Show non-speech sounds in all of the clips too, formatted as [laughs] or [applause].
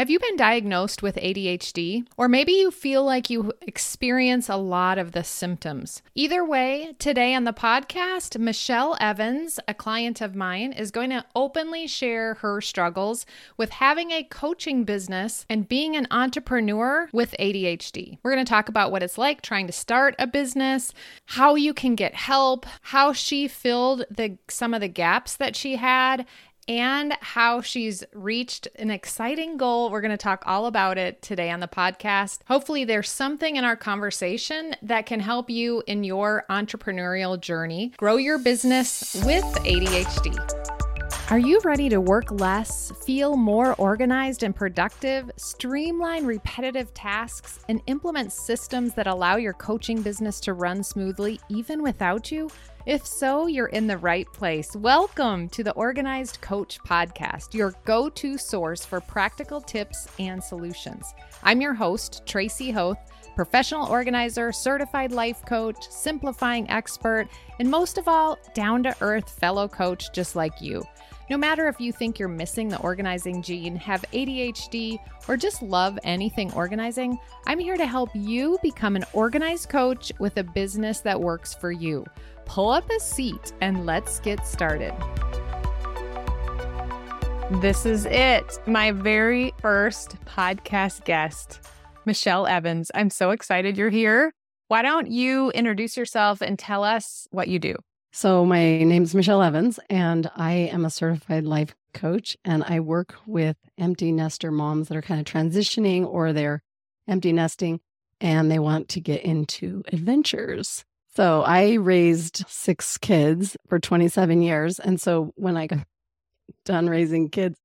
Have you been diagnosed with ADHD? Or maybe you feel like you experience a lot of the symptoms. Either way, today on the podcast, Michelle Evans, a client of mine, is going to openly share her struggles with having a coaching business and being an entrepreneur with ADHD. We're going to talk about what it's like trying to start a business, how you can get help, how she filled the some of the gaps that she had, and how she's reached an exciting goal. We're going to talk all about it today on the podcast. Hopefully, there's something in our conversation that can help you in your entrepreneurial journey. Grow your business with ADHD. Are you ready to work less, feel more organized and productive, streamline repetitive tasks, and implement systems that allow your coaching business to run smoothly even without you? If so, you're in the right place. Welcome to the Organized Coach Podcast, your go to source for practical tips and solutions. I'm your host, Tracy Hoth, professional organizer, certified life coach, simplifying expert, and most of all, down to earth fellow coach just like you. No matter if you think you're missing the organizing gene, have ADHD, or just love anything organizing, I'm here to help you become an organized coach with a business that works for you pull up a seat and let's get started. This is it. My very first podcast guest, Michelle Evans. I'm so excited you're here. Why don't you introduce yourself and tell us what you do? So, my name is Michelle Evans, and I am a certified life coach, and I work with empty nester moms that are kind of transitioning or they're empty nesting and they want to get into adventures. So I raised six kids for 27 years. And so when I got done raising kids,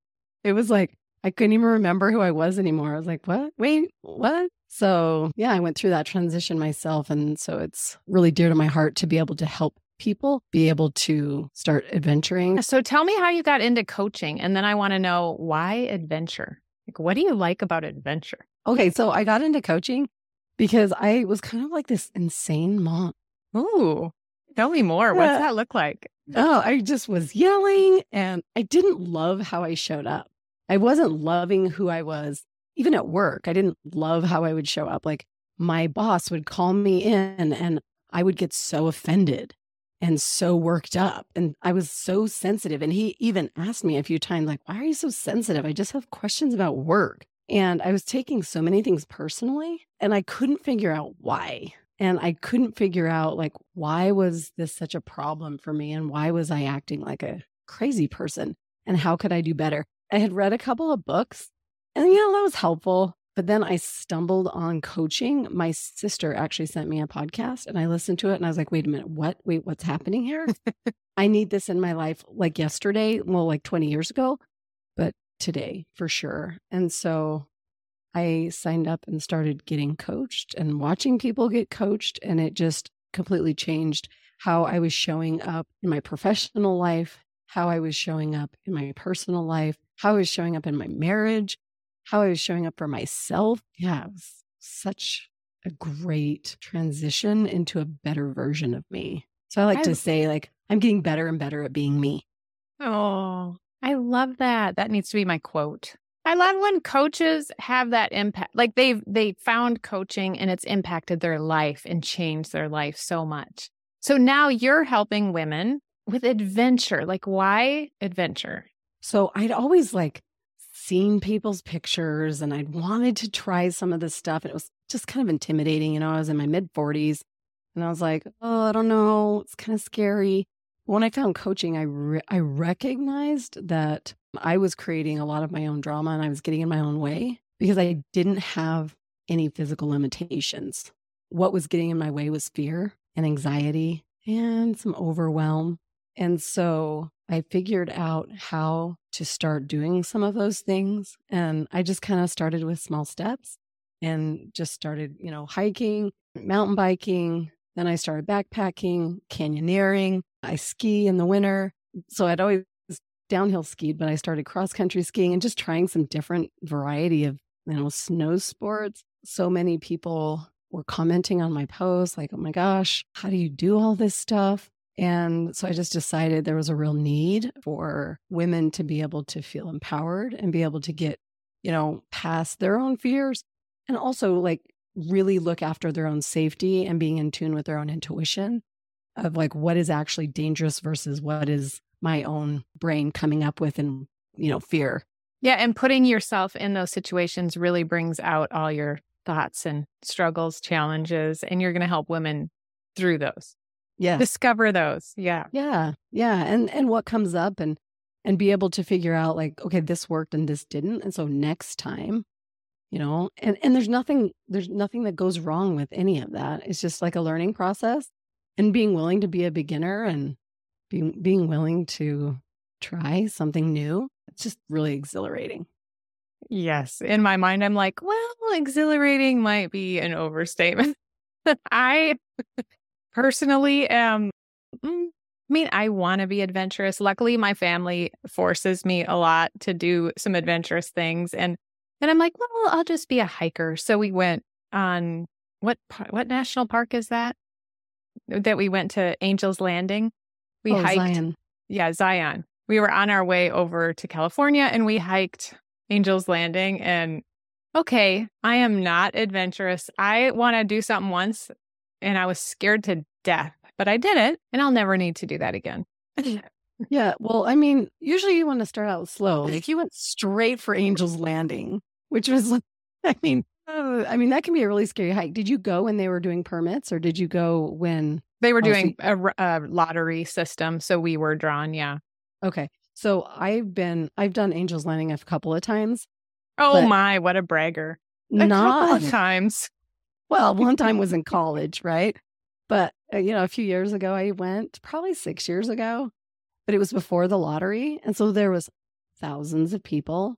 it was like, I couldn't even remember who I was anymore. I was like, what? Wait, what? So yeah, I went through that transition myself. And so it's really dear to my heart to be able to help people be able to start adventuring. So tell me how you got into coaching. And then I want to know why adventure? Like, what do you like about adventure? Okay. So I got into coaching because I was kind of like this insane mom. Ooh, tell me more. What's that look like? Oh, I just was yelling and I didn't love how I showed up. I wasn't loving who I was, even at work. I didn't love how I would show up. Like my boss would call me in and I would get so offended and so worked up. And I was so sensitive. And he even asked me a few times, like, why are you so sensitive? I just have questions about work. And I was taking so many things personally and I couldn't figure out why and i couldn't figure out like why was this such a problem for me and why was i acting like a crazy person and how could i do better? I had read a couple of books and yeah that was helpful but then i stumbled on coaching. My sister actually sent me a podcast and i listened to it and i was like wait a minute what? Wait what's happening here? [laughs] I need this in my life like yesterday well like 20 years ago but today for sure. And so I signed up and started getting coached and watching people get coached. And it just completely changed how I was showing up in my professional life, how I was showing up in my personal life, how I was showing up in my marriage, how I was showing up for myself. Yeah, it was such a great transition into a better version of me. So I like I, to say, like, I'm getting better and better at being me. Oh, I love that. That needs to be my quote. I love when coaches have that impact. Like they've they found coaching and it's impacted their life and changed their life so much. So now you're helping women with adventure. Like why adventure? So I'd always like seen people's pictures and I'd wanted to try some of this stuff and it was just kind of intimidating, you know, I was in my mid 40s and I was like, "Oh, I don't know, it's kind of scary." When I found coaching, I re- I recognized that I was creating a lot of my own drama and I was getting in my own way because I didn't have any physical limitations. What was getting in my way was fear and anxiety and some overwhelm. And so I figured out how to start doing some of those things. And I just kind of started with small steps and just started, you know, hiking, mountain biking. Then I started backpacking, canyoneering. I ski in the winter. So I'd always downhill skied, but I started cross country skiing and just trying some different variety of, you know, snow sports. So many people were commenting on my posts like, oh my gosh, how do you do all this stuff? And so I just decided there was a real need for women to be able to feel empowered and be able to get you know, past their own fears and also like really look after their own safety and being in tune with their own intuition of like what is actually dangerous versus what is my own brain coming up with and, you know, fear. Yeah. And putting yourself in those situations really brings out all your thoughts and struggles, challenges, and you're going to help women through those. Yeah. Discover those. Yeah. Yeah. Yeah. And and what comes up and and be able to figure out like, okay, this worked and this didn't. And so next time, you know, and, and there's nothing, there's nothing that goes wrong with any of that. It's just like a learning process and being willing to be a beginner and being being willing to try something new. It's just really exhilarating. Yes. In my mind, I'm like, well, exhilarating might be an overstatement. [laughs] I personally am mm, I mean, I want to be adventurous. Luckily, my family forces me a lot to do some adventurous things. And and I'm like, well, I'll just be a hiker. So we went on what what national park is that? That we went to Angel's Landing. We oh, hiked. Zion. Yeah, Zion. We were on our way over to California and we hiked Angel's Landing. And okay, I am not adventurous. I want to do something once and I was scared to death but I did it and I'll never need to do that again. [clears throat] yeah. Well, I mean, usually you want to start out slow. Like [laughs] you went straight for Angel's Landing, which was, [laughs] I mean, uh, I mean, that can be a really scary hike. Did you go when they were doing permits or did you go when they were doing a, a lottery system? So we were drawn. Yeah. Okay. So I've been, I've done Angel's Landing a couple of times. Oh my, what a bragger. A not, couple of times. [laughs] Well, one time was in [laughs] college, right? But, uh, you know, a few years ago, I went probably six years ago, but it was before the lottery. And so there was thousands of people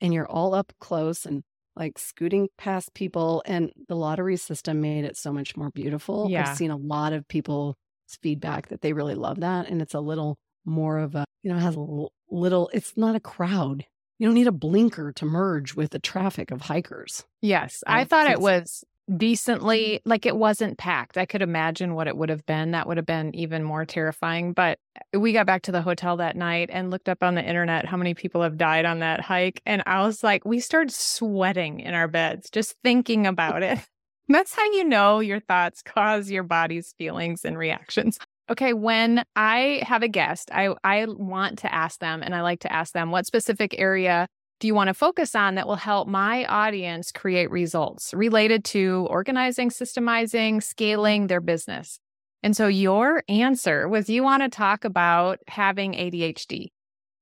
and you're all up close and like scooting past people. And the lottery system made it so much more beautiful. Yeah. I've seen a lot of people's feedback that they really love that. And it's a little more of a, you know, has a little, little it's not a crowd. You don't need a blinker to merge with the traffic of hikers. Yes. I thought it was decently mm-hmm. like it wasn't packed. I could imagine what it would have been. That would have been even more terrifying. But uh, we got back to the hotel that night and looked up on the internet how many people have died on that hike. And I was like, we started sweating in our beds just thinking about it. [laughs] [laughs] That's how you know your thoughts cause your body's feelings and reactions. Okay, when I have a guest, I, I want to ask them, and I like to ask them what specific area do you want to focus on that will help my audience create results related to organizing, systemizing, scaling their business? And so your answer was you want to talk about having ADHD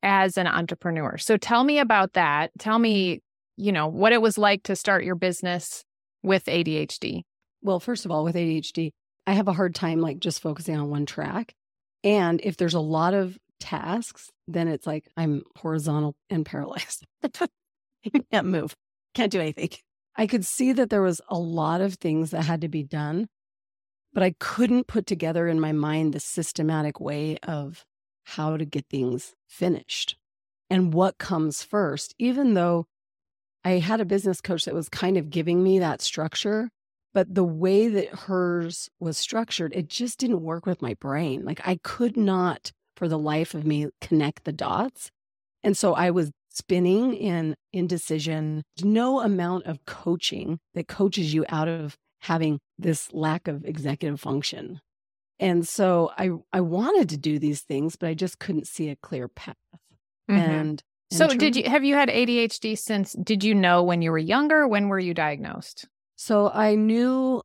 as an entrepreneur. So tell me about that. Tell me, you know, what it was like to start your business with ADHD. Well, first of all, with ADHD, I have a hard time like just focusing on one track. And if there's a lot of tasks, then it's like I'm horizontal and paralyzed. I [laughs] can't move, can't do anything. I could see that there was a lot of things that had to be done, but I couldn't put together in my mind the systematic way of how to get things finished and what comes first, even though I had a business coach that was kind of giving me that structure. But the way that hers was structured, it just didn't work with my brain. Like I could not for the life of me connect the dots. And so I was spinning in indecision. No amount of coaching that coaches you out of having this lack of executive function. And so I I wanted to do these things, but I just couldn't see a clear path. Mm-hmm. And, and so did you have you had ADHD since did you know when you were younger? When were you diagnosed? So I knew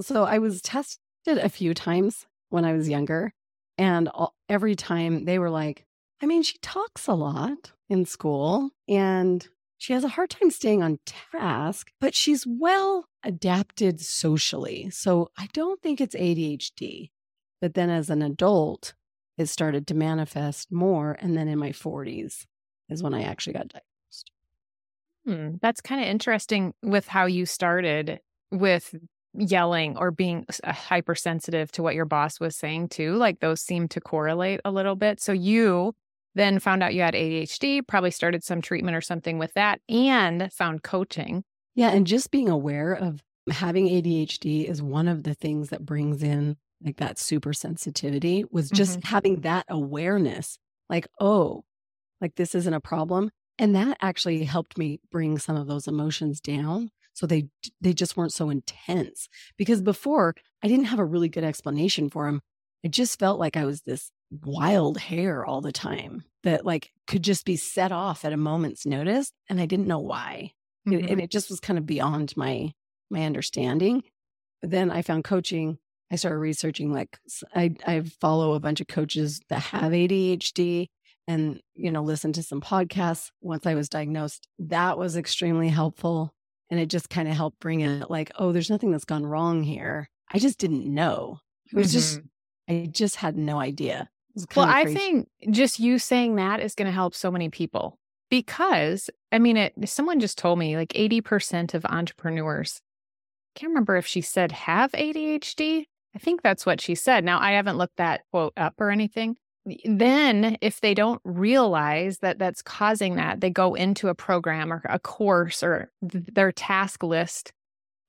so I was tested a few times when I was younger and all, every time they were like, I mean, she talks a lot in school and she has a hard time staying on task, but she's well adapted socially. So I don't think it's ADHD. But then as an adult, it started to manifest more. And then in my 40s is when I actually got diagnosed. Hmm, that's kind of interesting with how you started with yelling or being uh, hypersensitive to what your boss was saying too. Like those seem to correlate a little bit. So you then found out you had ADHD, probably started some treatment or something with that, and found coaching. Yeah. And just being aware of having ADHD is one of the things that brings in like that super sensitivity was just mm-hmm. having that awareness like, oh, like this isn't a problem. And that actually helped me bring some of those emotions down so they they just weren't so intense because before I didn't have a really good explanation for them. It just felt like I was this wild hair all the time that like could just be set off at a moment's notice and I didn't know why. Mm-hmm. It, and it just was kind of beyond my my understanding. But then I found coaching. I started researching like I I follow a bunch of coaches that have ADHD and you know listen to some podcasts once I was diagnosed. That was extremely helpful and it just kind of helped bring it like oh there's nothing that's gone wrong here. I just didn't know. It was mm-hmm. just I just had no idea. Well, I think just you saying that is going to help so many people because I mean, it. Someone just told me like eighty percent of entrepreneurs. I can't remember if she said have ADHD. I think that's what she said. Now I haven't looked that quote up or anything. Then, if they don't realize that that's causing that, they go into a program or a course or th- their task list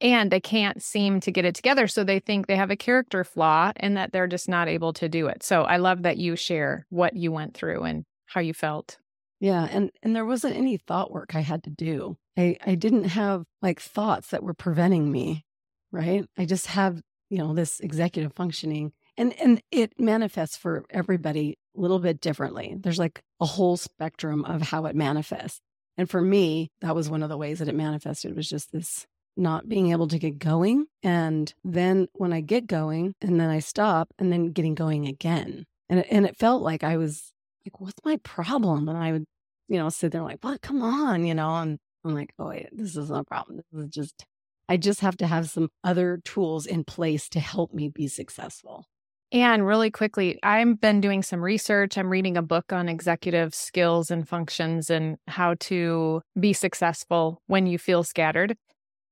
and they can't seem to get it together. So they think they have a character flaw and that they're just not able to do it. So I love that you share what you went through and how you felt. Yeah, and and there wasn't any thought work I had to do. I I didn't have like thoughts that were preventing me, right? I just have, you know, this executive functioning and and it manifests for everybody a little bit differently. There's like a whole spectrum of how it manifests. And for me, that was one of the ways that it manifested was just this not being able to get going. And then when I get going and then I stop and then getting going again. And it, and it felt like I was like, what's my problem? And I would, you know, sit there like, what? Come on, you know, and I'm like, oh, wait, this is not a problem. This is just, I just have to have some other tools in place to help me be successful. And really quickly, I've been doing some research. I'm reading a book on executive skills and functions and how to be successful when you feel scattered.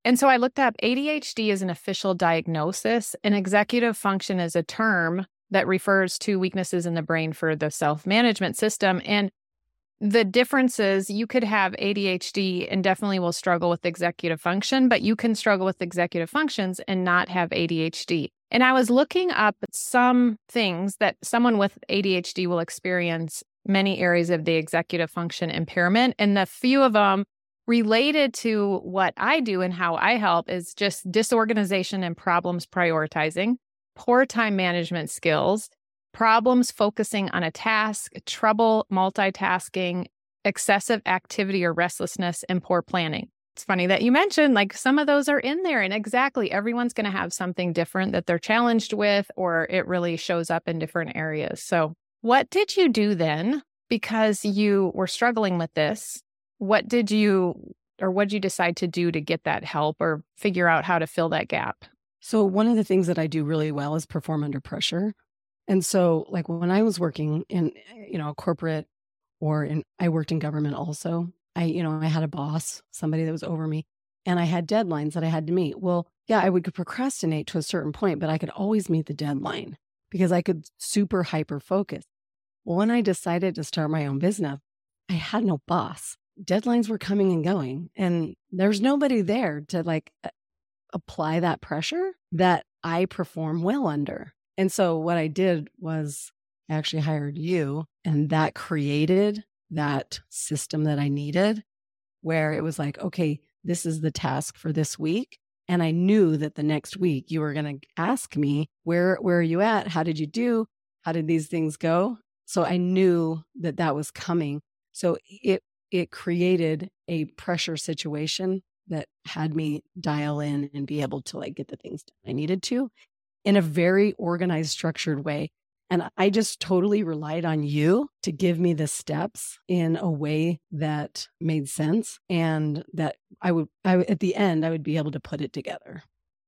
And so I looked up ADHD is an official diagnosis, and executive function is a term that refers to weaknesses in the brain for the self management system. And the differences you could have ADHD and definitely will struggle with executive function, but you can struggle with executive functions and not have ADHD. And I was looking up some things that someone with ADHD will experience many areas of the executive function impairment. And the few of them related to what I do and how I help is just disorganization and problems prioritizing, poor time management skills, problems focusing on a task, trouble multitasking, excessive activity or restlessness, and poor planning. It's funny that you mentioned like some of those are in there, and exactly everyone's going to have something different that they're challenged with, or it really shows up in different areas. So, what did you do then? Because you were struggling with this what did you or what did you decide to do to get that help or figure out how to fill that gap? So, one of the things that I do really well is perform under pressure. And so, like when I was working in, you know, corporate or in, I worked in government also, I, you know, I had a boss, somebody that was over me, and I had deadlines that I had to meet. Well, yeah, I would procrastinate to a certain point, but I could always meet the deadline because I could super hyper focus. Well, when I decided to start my own business, I had no boss deadlines were coming and going and there's nobody there to like apply that pressure that I perform well under. And so what I did was I actually hired you and that created that system that I needed where it was like, okay, this is the task for this week. And I knew that the next week you were going to ask me, where, where are you at? How did you do? How did these things go? So I knew that that was coming. So it it created a pressure situation that had me dial in and be able to like get the things done I needed to in a very organized, structured way. And I just totally relied on you to give me the steps in a way that made sense and that I would, I, at the end, I would be able to put it together.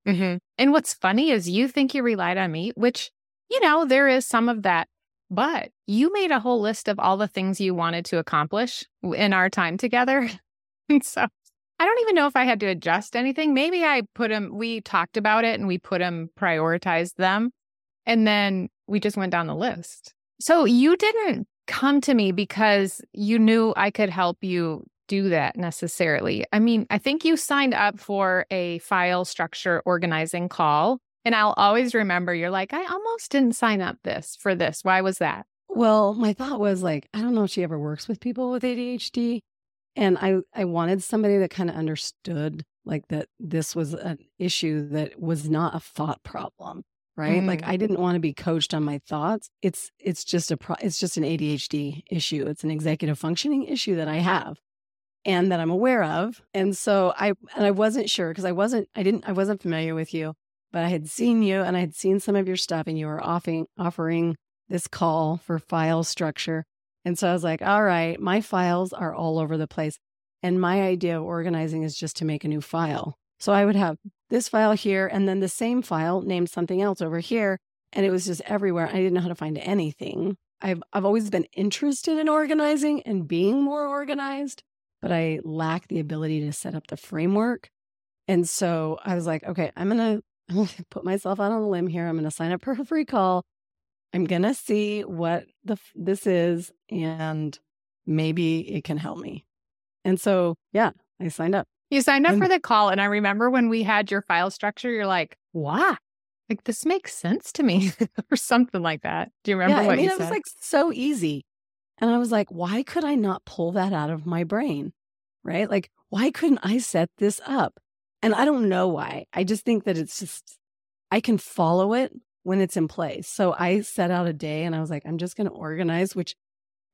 Mm-hmm. And what's funny is you think you relied on me, which, you know, there is some of that but you made a whole list of all the things you wanted to accomplish in our time together. [laughs] so I don't even know if I had to adjust anything. Maybe I put them, we talked about it and we put them, prioritized them. And then we just went down the list. So you didn't come to me because you knew I could help you do that necessarily. I mean, I think you signed up for a file structure organizing call and I'll always remember you're like, I almost didn't sign up this for this. Why was that? Well, my thought was like, I don't know if she ever works with people with ADHD. And I, I wanted somebody that kind of understood like that this was an issue that was not a thought problem right? Mm. like i didn't want to be coached on my thoughts. It's it's just a pro- it's just an adhd issue. It's an executive functioning issue that i have and that i'm aware of. And so i and i wasn't sure because i wasn't i didn't i wasn't familiar with you but i had seen you and i had seen some of your stuff and you were offering offering this call for file structure and so i was like all right my files are all over the place and my idea of organizing is just to make a new file. So I would have this file here and then the same file named something else over here. And it was just everywhere. I didn't know how to find anything. I've, I've always been interested in organizing and being more organized, but I lack the ability to set up the framework. And so I was like, okay, I'm going [laughs] to put myself out on a limb here. I'm going to sign up for a free call. I'm going to see what the, this is and maybe it can help me. And so, yeah, I signed up. You signed up and, for the call. And I remember when we had your file structure, you're like, "What? Like, this makes sense to me, [laughs] or something like that. Do you remember yeah, what I mean, you it was like so easy. And I was like, why could I not pull that out of my brain? Right? Like, why couldn't I set this up? And I don't know why. I just think that it's just, I can follow it when it's in place. So I set out a day and I was like, I'm just going to organize, which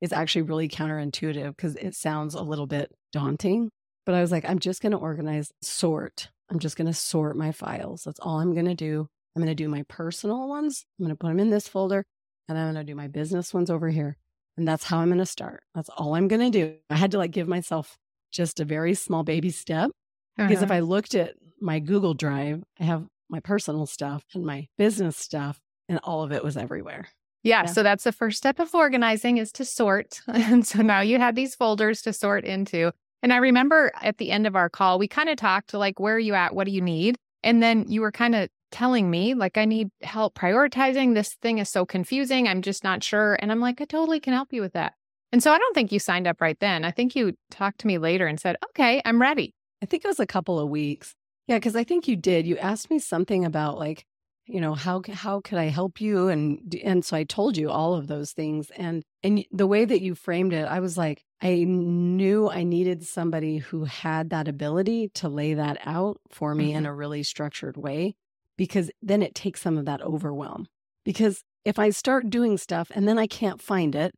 is actually really counterintuitive because it sounds a little bit daunting. But I was like, I'm just going to organize, sort. I'm just going to sort my files. That's all I'm going to do. I'm going to do my personal ones. I'm going to put them in this folder and I'm going to do my business ones over here. And that's how I'm going to start. That's all I'm going to do. I had to like give myself just a very small baby step uh-huh. because if uh-huh. I looked at my Google Drive, I have my personal stuff and my business stuff, and all of it was everywhere. Yeah, yeah, So that's the first step of organizing is to sort. [laughs] And so now you have these folders to sort into. And I remember at the end of our call, we kind of talked like, where are you at? What do you need? And then you were kind of telling me, like, I need help prioritizing. This thing is so confusing. I'm just not sure. And I'm like, I totally can help you with that. And so I don't think you signed up right then. I think you talked to me later and said, okay, I'm ready. I think it was a couple of weeks. Yeah, because I think you did. You asked me something about like you know how how could i help you and and so i told you all of those things and and the way that you framed it i was like i knew i needed somebody who had that ability to lay that out for me mm-hmm. in a really structured way because then it takes some of that overwhelm because if i start doing stuff and then i can't find it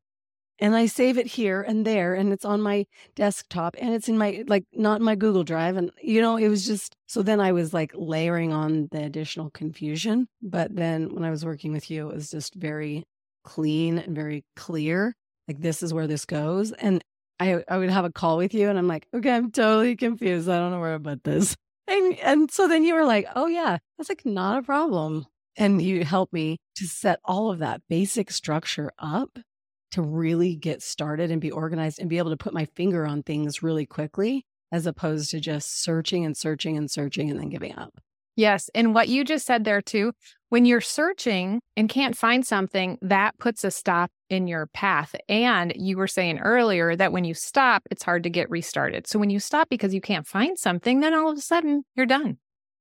and I save it here and there and it's on my desktop and it's in my like not my Google Drive and you know it was just so then I was like layering on the additional confusion but then when I was working with you it was just very clean and very clear like this is where this goes and I I would have a call with you and I'm like okay I'm totally confused. I don't know where about this. [laughs] And and so then you were like oh yeah that's like not a problem. And you helped me to set all of that basic structure up to really get started and be organized and be able to put my finger on things really quickly as opposed to just searching and searching and searching and then giving up. Yes. And what you just said there too, when you're searching and can't find something, that puts a stop in your path. And you were saying earlier that when you stop, it's hard to get restarted. So when you stop because you can't find something, then all of a sudden you're done.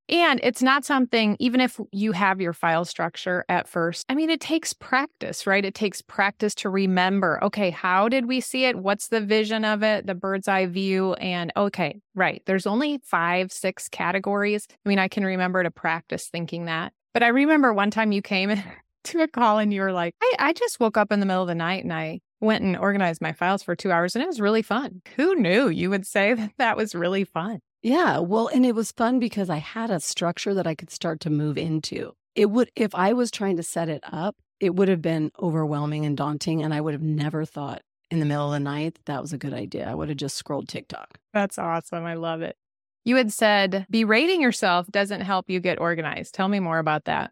And it's not something, even if you have your file structure at first, I mean, it takes practice, right? It takes practice to remember, okay, how did we see it? What's the vision of it? The bird's eye view. And okay, right. There's only five, six categories. I mean, I can remember to practice thinking that. But I remember one time you came [laughs] to a call and you were like, I, I just woke up in the middle of the night and I went and organized my files for two hours and it was really fun. Who knew you would say [laughs] that that was really fun? Yeah. Well, and it was fun because I had a structure that I could start to move into. It would, if I was trying to set it up, it would have been overwhelming and daunting. And I would have never thought in the middle of the night that, that was a good idea. I would have just scrolled TikTok. That's awesome. I love it. You had said berating yourself doesn't help you get organized. Tell me more about that.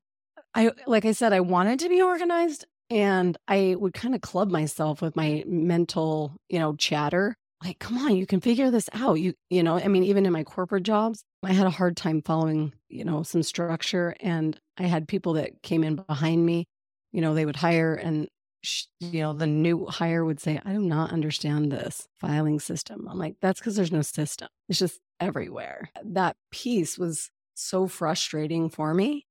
I, like I said, I wanted to be organized and I would kind of club myself with my mental, you know, chatter like come on you can figure this out. You you know i mean even in my corporate jobs i had a hard time following you know some structure and i had people that came in behind me you know they would hire and you know the new hire would say i do not understand this filing system. I'm like that's because there's no system. It's just everywhere. That piece was so frustrating for me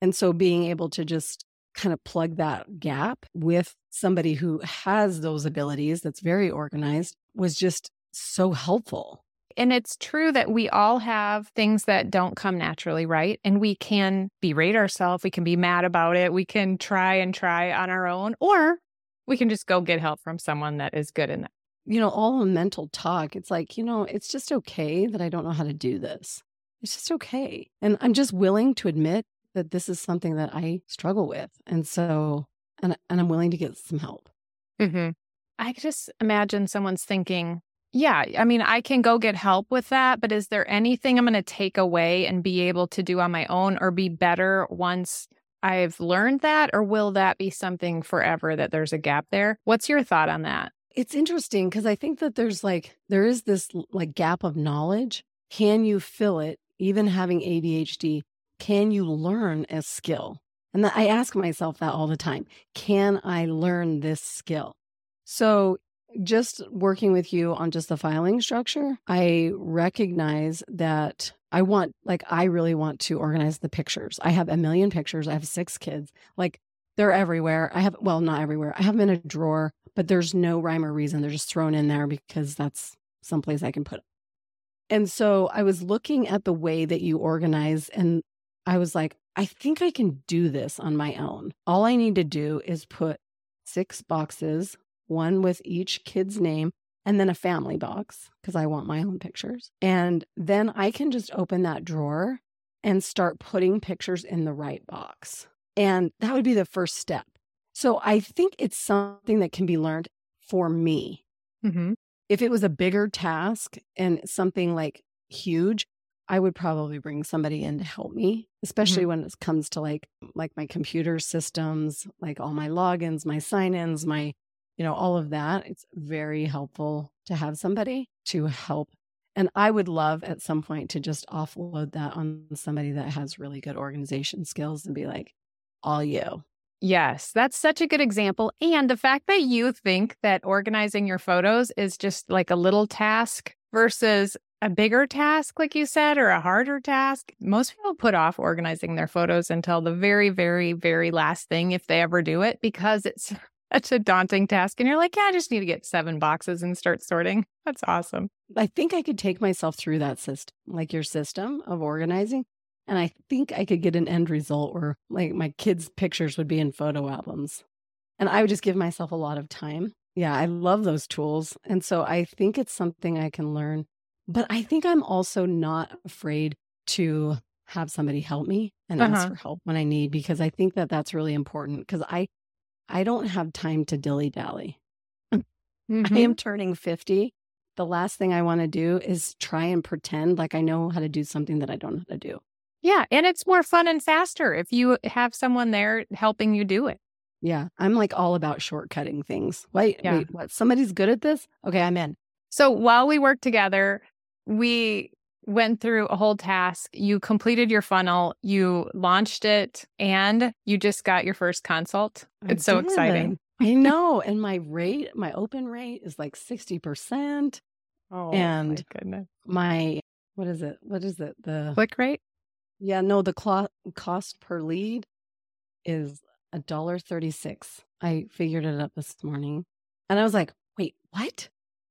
and so being able to just kind of plug that gap with somebody who has those abilities that's very organized was just so helpful. And it's true that we all have things that don't come naturally, right? And we can berate ourselves. We can be mad about it. We can try and try on our own, or we can just go get help from someone that is good in that. You know, all the mental talk, it's like, you know, it's just okay that I don't know how to do this. It's just okay. And I'm just willing to admit that this is something that I struggle with. And so, and, and I'm willing to get some help. Mm-hmm. I just imagine someone's thinking, yeah, I mean, I can go get help with that, but is there anything I'm going to take away and be able to do on my own or be better once I've learned that? Or will that be something forever that there's a gap there? What's your thought on that? It's interesting because I think that there's like, there is this like gap of knowledge. Can you fill it, even having ADHD? Can you learn a skill? And I ask myself that all the time. Can I learn this skill? So just working with you on just the filing structure, I recognize that I want, like, I really want to organize the pictures. I have a million pictures. I have six kids. Like, they're everywhere. I have, well, not everywhere. I have them in a drawer, but there's no rhyme or reason. They're just thrown in there because that's someplace I can put. And so I was looking at the way that you organize, and I was like, I think I can do this on my own. All I need to do is put six boxes one with each kid's name, and then a family box because I want my own pictures. And then I can just open that drawer and start putting pictures in the right box. And that would be the first step. So I think it's something that can be learned for me. Mm-hmm. If it was a bigger task and something like huge, I would probably bring somebody in to help me, especially mm-hmm. when it comes to like like my computer systems, like all my logins, my sign-ins, my you know, all of that. It's very helpful to have somebody to help. And I would love at some point to just offload that on somebody that has really good organization skills and be like, all you. Yes, that's such a good example. And the fact that you think that organizing your photos is just like a little task versus a bigger task, like you said, or a harder task. Most people put off organizing their photos until the very, very, very last thing, if they ever do it, because it's [laughs] such a daunting task. And you're like, yeah, I just need to get seven boxes and start sorting. That's awesome. I think I could take myself through that system, like your system of organizing. And I think I could get an end result where like my kids' pictures would be in photo albums. And I would just give myself a lot of time. Yeah, I love those tools. And so I think it's something I can learn. But I think I'm also not afraid to have somebody help me and uh-huh. ask for help when I need because I think that that's really important because I I don't have time to dilly dally. Mm-hmm. I am turning 50. The last thing I want to do is try and pretend like I know how to do something that I don't know how to do. Yeah. And it's more fun and faster if you have someone there helping you do it. Yeah. I'm like all about shortcutting things. Wait, yeah. wait, what? Somebody's good at this? Okay, I'm in. So while we work together, we went through a whole task. You completed your funnel, you launched it, and you just got your first consult. I it's so did. exciting. I [laughs] know. And my rate, my open rate is like 60%. Oh, and my goodness. My, what is it? What is it? The click rate? Yeah, no, the cl- cost per lead is a dollar 36. I figured it up this morning. And I was like, wait, what?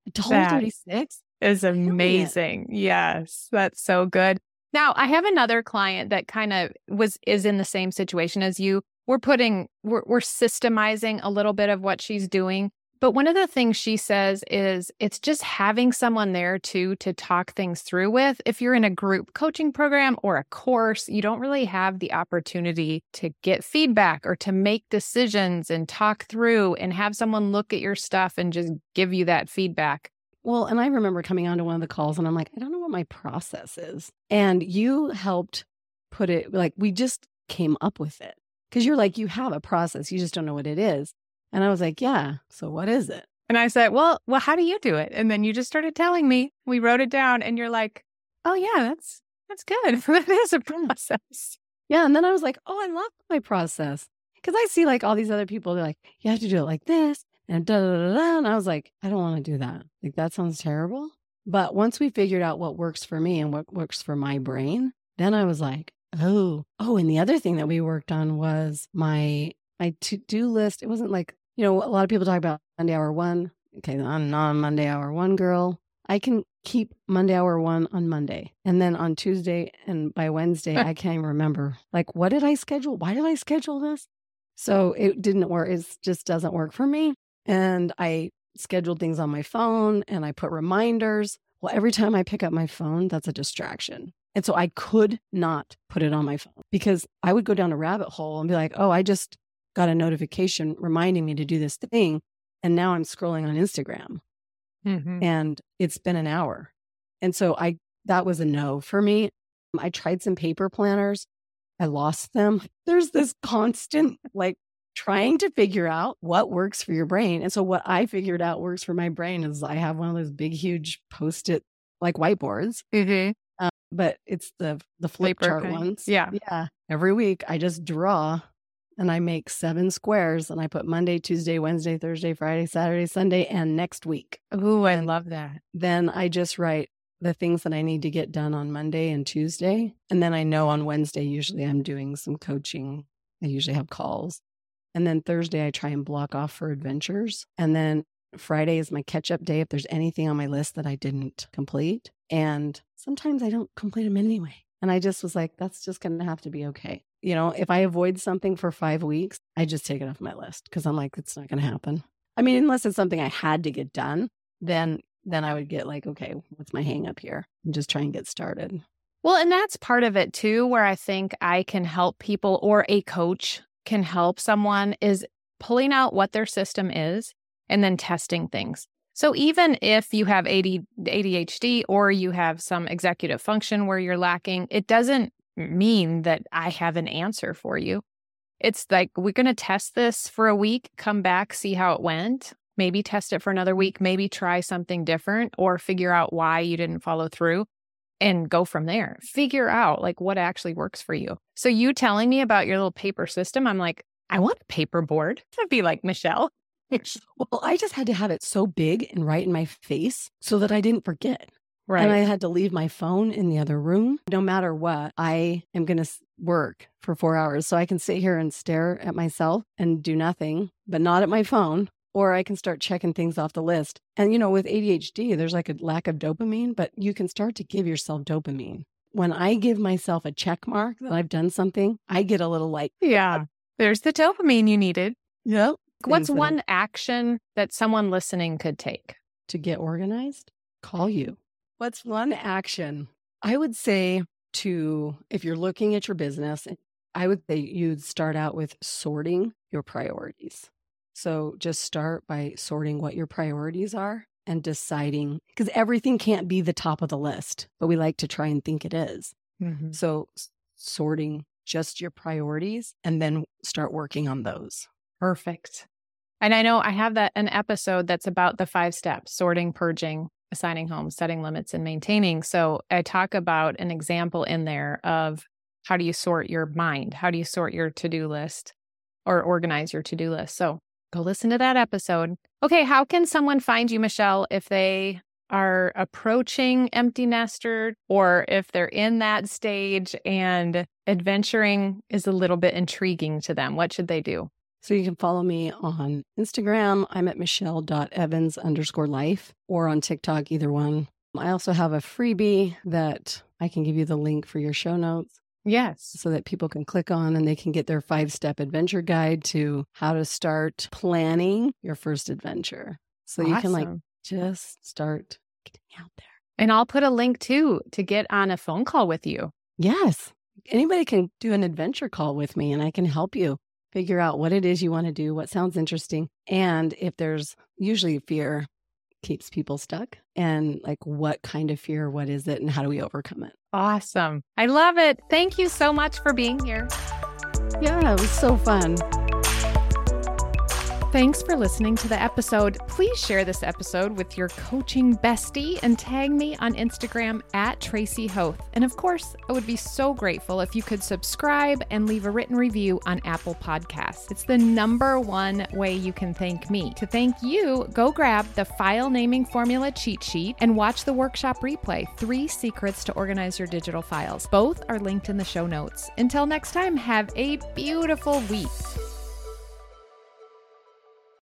A dollar 36? Is amazing. Yes, that's so good. Now, I have another client that kind of was is in the same situation as you. We're putting we're, we're systemizing a little bit of what she's doing. But one of the things she says is it's just having someone there too to talk things through with. If you're in a group coaching program or a course, you don't really have the opportunity to get feedback or to make decisions and talk through and have someone look at your stuff and just give you that feedback. Well, and I remember coming onto one of the calls and I'm like, I don't know what my process is. And you helped put it like we just came up with it because you're like, you have a process, you just don't know what it is. And I was like, yeah. So what is it? And I said, well, well, how do you do it? And then you just started telling me. We wrote it down, and you're like, oh yeah, that's that's good. [laughs] that is a process. Yeah. And then I was like, oh, I love my process because I see like all these other people. They're like, you have to do it like this, and da, da, da. And I was like, I don't want to do that. Like, that sounds terrible. But once we figured out what works for me and what works for my brain, then I was like, oh, oh. And the other thing that we worked on was my my to do list. It wasn't like you know a lot of people talk about Monday hour one. Okay, I'm not a Monday hour one girl. I can keep Monday hour one on Monday. And then on Tuesday and by Wednesday, I can't even remember. Like, what did I schedule? Why did I schedule this? So it didn't work. It just doesn't work for me. And I scheduled things on my phone and I put reminders. Well, every time I pick up my phone, that's a distraction. And so I could not put it on my phone because I would go down a rabbit hole and be like, oh, I just got a notification reminding me to do this thing. And now I'm scrolling on Instagram Mm-hmm. and it's been an hour. And so I, that was a no for me. I tried some paper planners. I lost them. [laughs] There's this constant like trying to figure out what works for your brain. And so what I figured out works for my brain is I have one of those big, huge post-it like whiteboards, Mm-hmm. um, but it's the the flip Paper chart kind. ones. Yeah. yeah. Every week I just draw, and I make seven squares, and I put Monday, Tuesday, Wednesday, Thursday, Friday, Saturday, Sunday, and next week. Ooh, I And- love that. Then I just write the things that I need to get done on Monday and Tuesday, and then I know on Wednesday usually I'm doing some coaching. I usually have calls, and then Thursday I try and block off for adventures, and then Friday is my catch up day if there's anything on my list that I didn't complete. And sometimes I don't complete them anyway. And I just was like, that's just going to have to be okay. You know, if I avoid something for five weeks, I just take it off my list because I'm like, it's not going to happen. I mean, unless it's something I had to get done, then then I would get like, okay, what's my hang up here? And just try and get started. Well, and that's part of it too, where I think I can help people or a coach can help someone is pulling out what their system is and then testing things. So even if you have AD, ADHD or you have some executive function where you're lacking, it doesn't mean that I have an answer for you. It's like we're going to test this for a week, come back, see how it went, maybe test it for another week, maybe try something different or figure out why you didn't follow through and go from there. Figure out like what actually works for you. So you telling me about your little paper system, I'm like, I want a paper board. That'd [laughs] be like Michelle. [laughs] Well, I just had to have it so big and right in my face so that I didn't forget. Right. And I had to leave my phone in the other room. No matter what, I am going to work for four hours. So I can sit here and stare at myself and do nothing, but not at my phone. Or I can start checking things off the list. And, you know, with ADHD, there's like a lack of dopamine, but you can start to give yourself dopamine. When I give myself a check mark that I've done something, I get a little like, yeah. There's the dopamine you needed. yep. What's things that I- one action that someone listening could take? to get organized, call you. What's one action? I would say to, if you're looking at your business, I would say you'd start out with sorting your priorities. So just start by sorting what your priorities are and deciding, because everything can't be the top of the list, but we like to try and think it is. Mm-hmm. So sorting just your priorities and then start working on those. Perfect. And I know I have that an episode that's about the five steps sorting, purging, assigning homes, setting limits, and maintaining. So I talk about an example in there of how do you sort your mind? How do you sort your to do list or organize your to do list? So go listen to that episode. Okay, how can someone find you, Michelle, if they are approaching empty nester or if they're in that stage and adventuring is a little bit intriguing to them? What should they do? So you can follow me on Instagram. I'm at michelle.evans underscore life or on TikTok, either one. I also have a freebie that I can give you the link for your show notes Yes. so that people can click on and they can get their five step adventure guide to how to start planning your first adventure. So you can like just start getting out there. And I'll put a link too to get on a phone call with you. Yes. Anybody can do an adventure call with me and I can help you figure out what it is you want to do, what sounds interesting. And if there's usually fear keeps people stuck and like what kind of fear, what is it, and how do we overcome it? Awesome. I love it. Thank you so much for being here. Yeah, it was so fun. Thanks for listening to the episode. Please share this episode with your coaching bestie and tag me on Instagram at Tracy Hoth. And of course, I would be so grateful if you could subscribe and leave a written review on Apple Podcasts. It's the number one way you can thank me. To thank you, go grab the file naming formula cheat sheet and watch the workshop replay Three Secrets to Organize Your Digital Files. Both are linked in the show notes. Until next time, have a beautiful week.